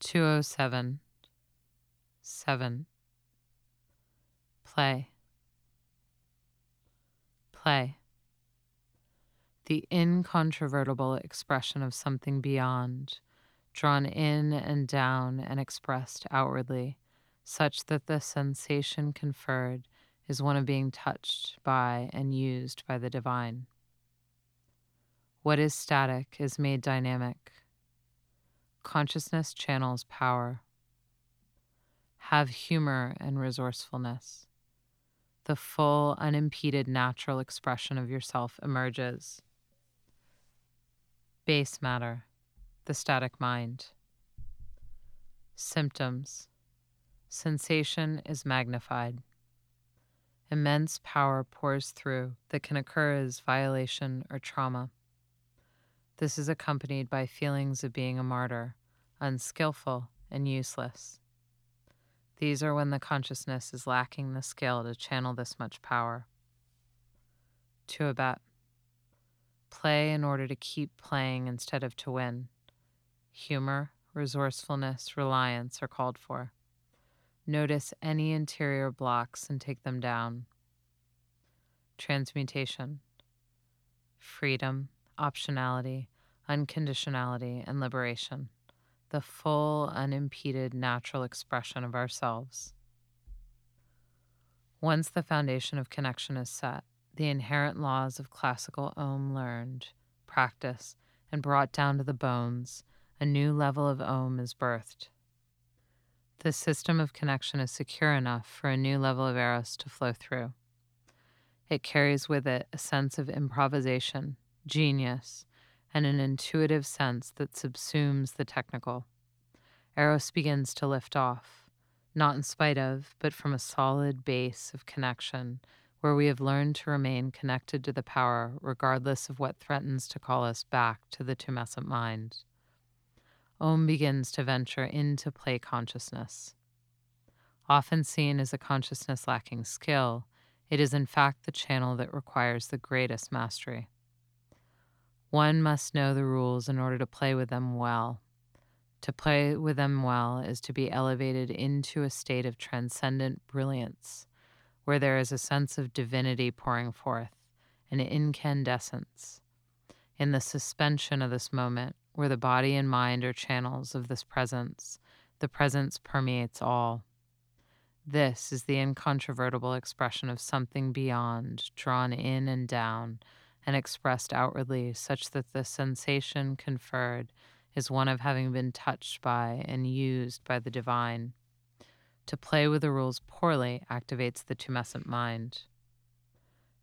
207 7 Play. Play. The incontrovertible expression of something beyond, drawn in and down and expressed outwardly, such that the sensation conferred is one of being touched by and used by the divine. What is static is made dynamic. Consciousness channels power. Have humor and resourcefulness. The full, unimpeded natural expression of yourself emerges. Base matter, the static mind. Symptoms Sensation is magnified. Immense power pours through that can occur as violation or trauma. This is accompanied by feelings of being a martyr, unskillful, and useless. These are when the consciousness is lacking the skill to channel this much power. To abet. Play in order to keep playing instead of to win. Humor, resourcefulness, reliance are called for. Notice any interior blocks and take them down. Transmutation, freedom, optionality, unconditionality, and liberation. The full, unimpeded, natural expression of ourselves. Once the foundation of connection is set, the inherent laws of classical Om learned, practiced, and brought down to the bones, a new level of Om is birthed. The system of connection is secure enough for a new level of Eros to flow through. It carries with it a sense of improvisation, genius, and an intuitive sense that subsumes the technical. Eros begins to lift off, not in spite of, but from a solid base of connection where we have learned to remain connected to the power regardless of what threatens to call us back to the tumescent mind. Om begins to venture into play consciousness. Often seen as a consciousness lacking skill, it is in fact the channel that requires the greatest mastery. One must know the rules in order to play with them well. To play with them well is to be elevated into a state of transcendent brilliance, where there is a sense of divinity pouring forth, an incandescence. In the suspension of this moment, where the body and mind are channels of this presence, the presence permeates all. This is the incontrovertible expression of something beyond, drawn in and down, and expressed outwardly, such that the sensation conferred is one of having been touched by and used by the divine. To play with the rules poorly activates the tumescent mind.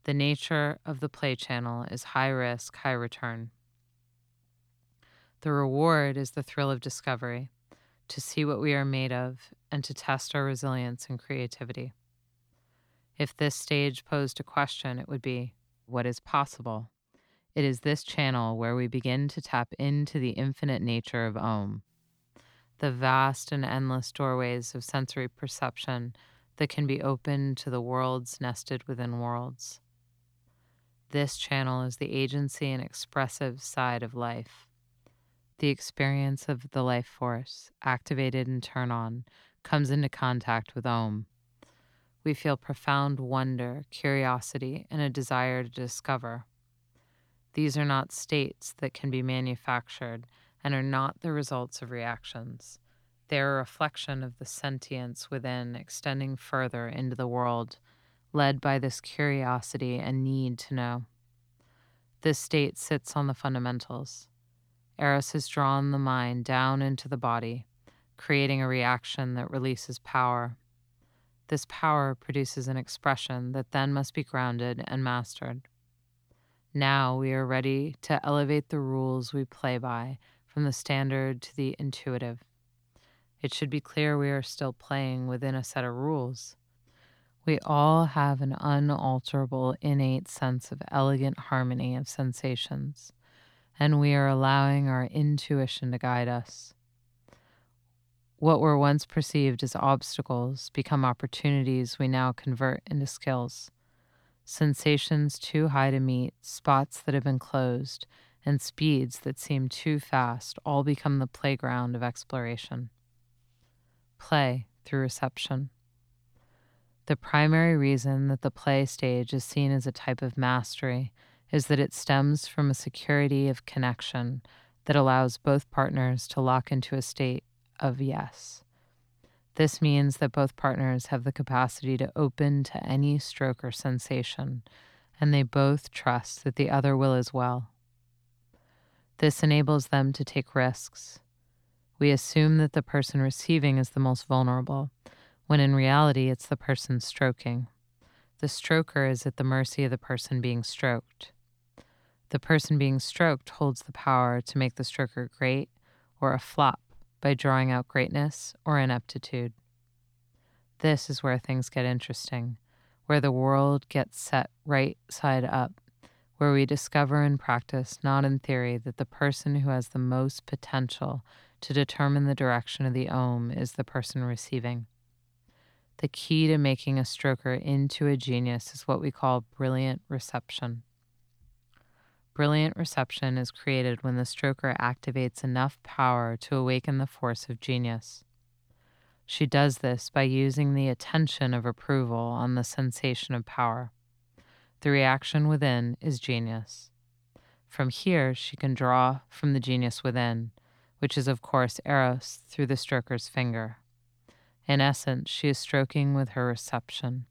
The nature of the play channel is high risk, high return. The reward is the thrill of discovery, to see what we are made of, and to test our resilience and creativity. If this stage posed a question, it would be what is possible? It is this channel where we begin to tap into the infinite nature of Om, the vast and endless doorways of sensory perception that can be opened to the worlds nested within worlds. This channel is the agency and expressive side of life the experience of the life force, activated and turn on, comes into contact with Om. We feel profound wonder, curiosity, and a desire to discover. These are not states that can be manufactured and are not the results of reactions. They are a reflection of the sentience within, extending further into the world, led by this curiosity and need to know. This state sits on the fundamentals. Eros has drawn the mind down into the body, creating a reaction that releases power. This power produces an expression that then must be grounded and mastered. Now we are ready to elevate the rules we play by from the standard to the intuitive. It should be clear we are still playing within a set of rules. We all have an unalterable innate sense of elegant harmony of sensations and we are allowing our intuition to guide us. What were once perceived as obstacles become opportunities we now convert into skills. Sensations too high to meet, spots that have been closed, and speeds that seem too fast all become the playground of exploration. play through reception. The primary reason that the play stage is seen as a type of mastery is that it stems from a security of connection that allows both partners to lock into a state of yes. This means that both partners have the capacity to open to any stroke or sensation, and they both trust that the other will as well. This enables them to take risks. We assume that the person receiving is the most vulnerable, when in reality it's the person stroking. The stroker is at the mercy of the person being stroked. The person being stroked holds the power to make the stroker great or a flop by drawing out greatness or ineptitude. This is where things get interesting, where the world gets set right side up, where we discover in practice, not in theory, that the person who has the most potential to determine the direction of the Om is the person receiving. The key to making a stroker into a genius is what we call brilliant reception. Brilliant reception is created when the stroker activates enough power to awaken the force of genius. She does this by using the attention of approval on the sensation of power. The reaction within is genius. From here, she can draw from the genius within, which is, of course, Eros, through the stroker's finger. In essence, she is stroking with her reception.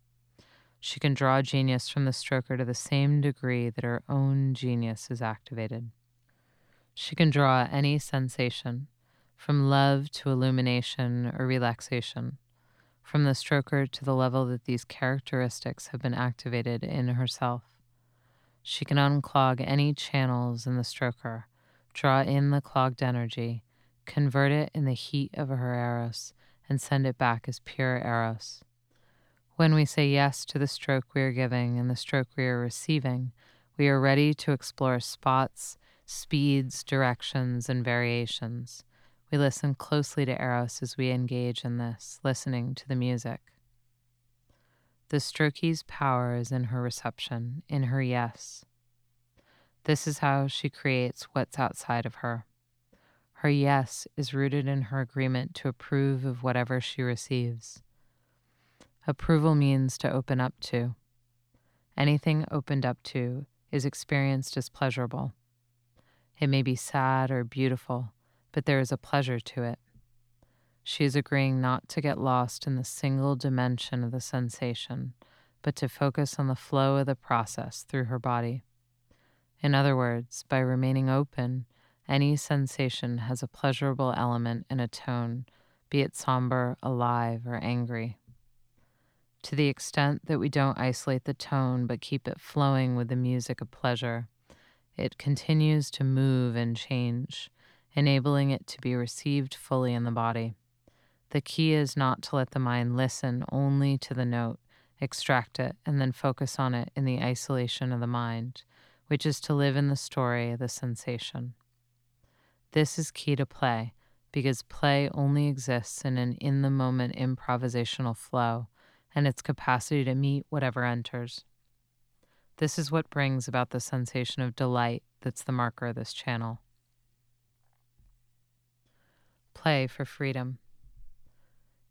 She can draw genius from the stroker to the same degree that her own genius is activated. She can draw any sensation, from love to illumination or relaxation, from the stroker to the level that these characteristics have been activated in herself. She can unclog any channels in the stroker, draw in the clogged energy, convert it in the heat of her eros, and send it back as pure eros. When we say yes to the stroke we are giving and the stroke we are receiving, we are ready to explore spots, speeds, directions, and variations. We listen closely to Eros as we engage in this, listening to the music. The strokee's power is in her reception, in her yes. This is how she creates what's outside of her. Her yes is rooted in her agreement to approve of whatever she receives. Approval means to open up to. Anything opened up to is experienced as pleasurable. It may be sad or beautiful, but there is a pleasure to it. She is agreeing not to get lost in the single dimension of the sensation, but to focus on the flow of the process through her body. In other words, by remaining open, any sensation has a pleasurable element and a tone, be it somber, alive, or angry to the extent that we don't isolate the tone but keep it flowing with the music of pleasure. It continues to move and change, enabling it to be received fully in the body. The key is not to let the mind listen only to the note, extract it, and then focus on it in the isolation of the mind, which is to live in the story of the sensation. This is key to play because play only exists in an in the moment improvisational flow and its capacity to meet whatever enters. This is what brings about the sensation of delight that's the marker of this channel. Play for freedom.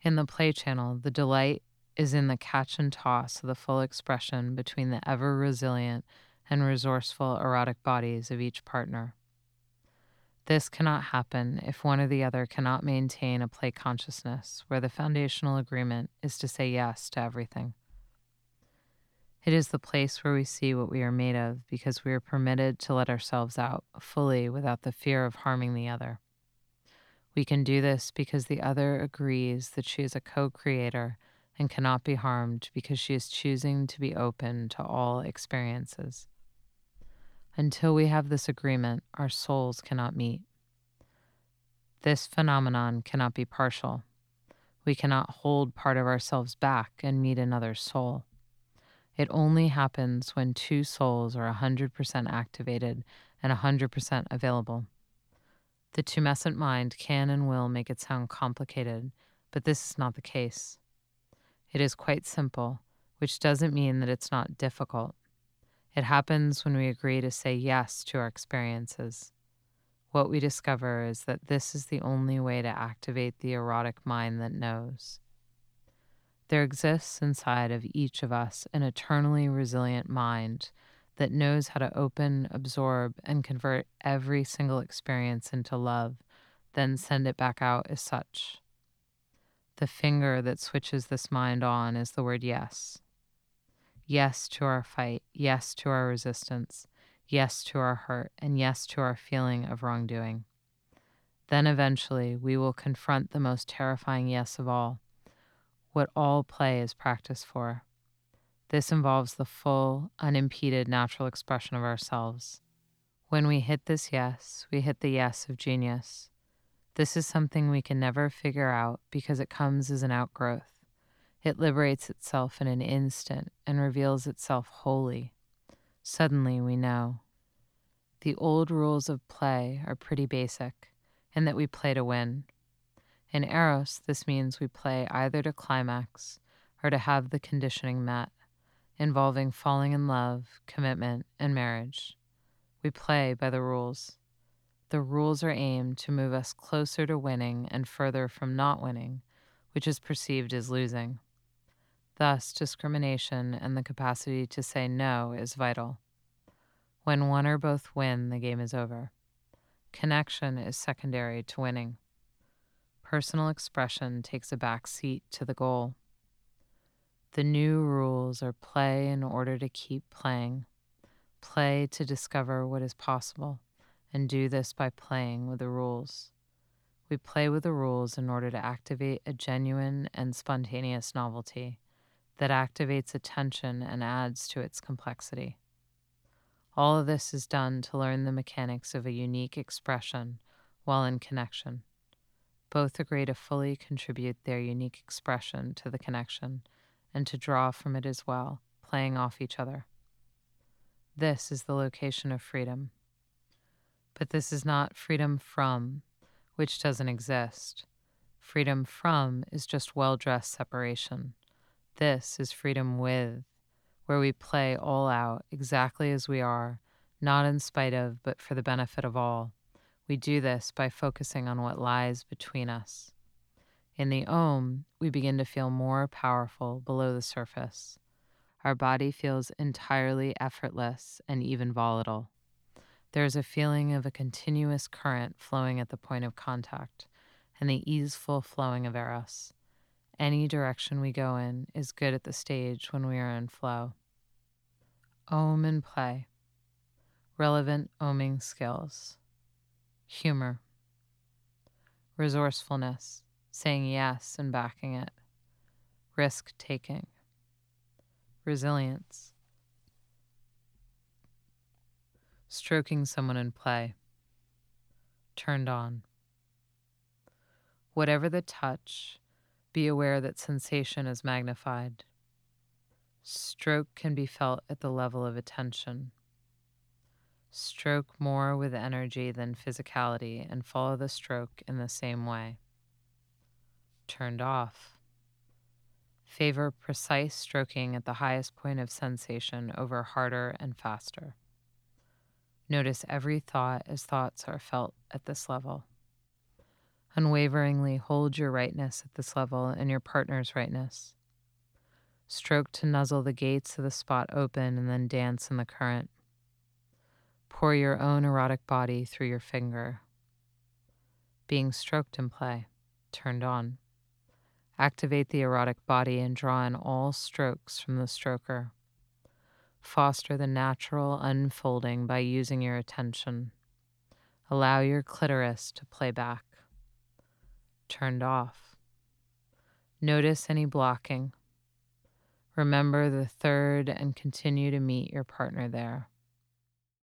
In the play channel, the delight is in the catch and toss of the full expression between the ever resilient and resourceful erotic bodies of each partner. This cannot happen if one or the other cannot maintain a play consciousness where the foundational agreement is to say yes to everything. It is the place where we see what we are made of because we are permitted to let ourselves out fully without the fear of harming the other. We can do this because the other agrees that she is a co creator and cannot be harmed because she is choosing to be open to all experiences. Until we have this agreement, our souls cannot meet. This phenomenon cannot be partial. We cannot hold part of ourselves back and meet another's soul. It only happens when two souls are 100% activated and 100% available. The tumescent mind can and will make it sound complicated, but this is not the case. It is quite simple, which doesn't mean that it's not difficult. It happens when we agree to say yes to our experiences. what we discover is that this is the only way to activate the erotic mind that knows. There exists inside of each of us an eternally resilient mind that knows how to open, absorb, and convert every single experience into love, then send it back out as such. The finger that switches this mind on is the word yes. Yes to our fight, yes to our resistance, yes to our hurt, and yes to our feeling of wrongdoing. Then eventually we will confront the most terrifying yes of all what all play is practiced for. This involves the full, unimpeded natural expression of ourselves. When we hit this yes, we hit the yes of genius. This is something we can never figure out because it comes as an outgrowth. It liberates itself in an instant and reveals itself wholly. Suddenly we know. The old rules of play are pretty basic, in that we play to win. In Eros, this means we play either to climax or to have the conditioning met, involving falling in love, commitment, and marriage. We play by the rules. The rules are aimed to move us closer to winning and further from not winning, which is perceived as losing. Thus, discrimination and the capacity to say no is vital. When one or both win, the game is over. Connection is secondary to winning personal expression takes a back seat to the goal. The new rules are play in order to keep playing, play to discover what is possible, and do this by playing with the rules. We play with the rules in order to activate a genuine and spontaneous novelty that activates attention and adds to its complexity. All of this is done to learn the mechanics of a unique expression while in connection. Both agree to fully contribute their unique expression to the connection and to draw from it as well, playing off each other. This is the location of freedom. But this is not freedom from, which doesn't exist. Freedom from is just well dressed separation. This is freedom with, where we play all out exactly as we are, not in spite of, but for the benefit of all. We do this by focusing on what lies between us. In the Om, we begin to feel more powerful below the surface. Our body feels entirely effortless and even volatile. There is a feeling of a continuous current flowing at the point of contact and the easeful flowing of Eros. Any direction we go in is good at the stage when we are in flow. Om and play. Relevant oming skills. Humor, resourcefulness, saying yes and backing it, risk taking, resilience, stroking someone in play, turned on. Whatever the touch, be aware that sensation is magnified. Stroke can be felt at the level of attention. Stroke more with energy than physicality and follow the stroke in the same way. Turned off. Favor precise stroking at the highest point of sensation over harder and faster. Notice every thought as thoughts are felt at this level. Unwaveringly hold your rightness at this level and your partner's rightness. Stroke to nuzzle the gates of the spot open and then dance in the current. Pour your own erotic body through your finger. Being stroked in play, turned on. Activate the erotic body and draw in all strokes from the stroker. Foster the natural unfolding by using your attention. Allow your clitoris to play back. Turned off. Notice any blocking. Remember the third and continue to meet your partner there.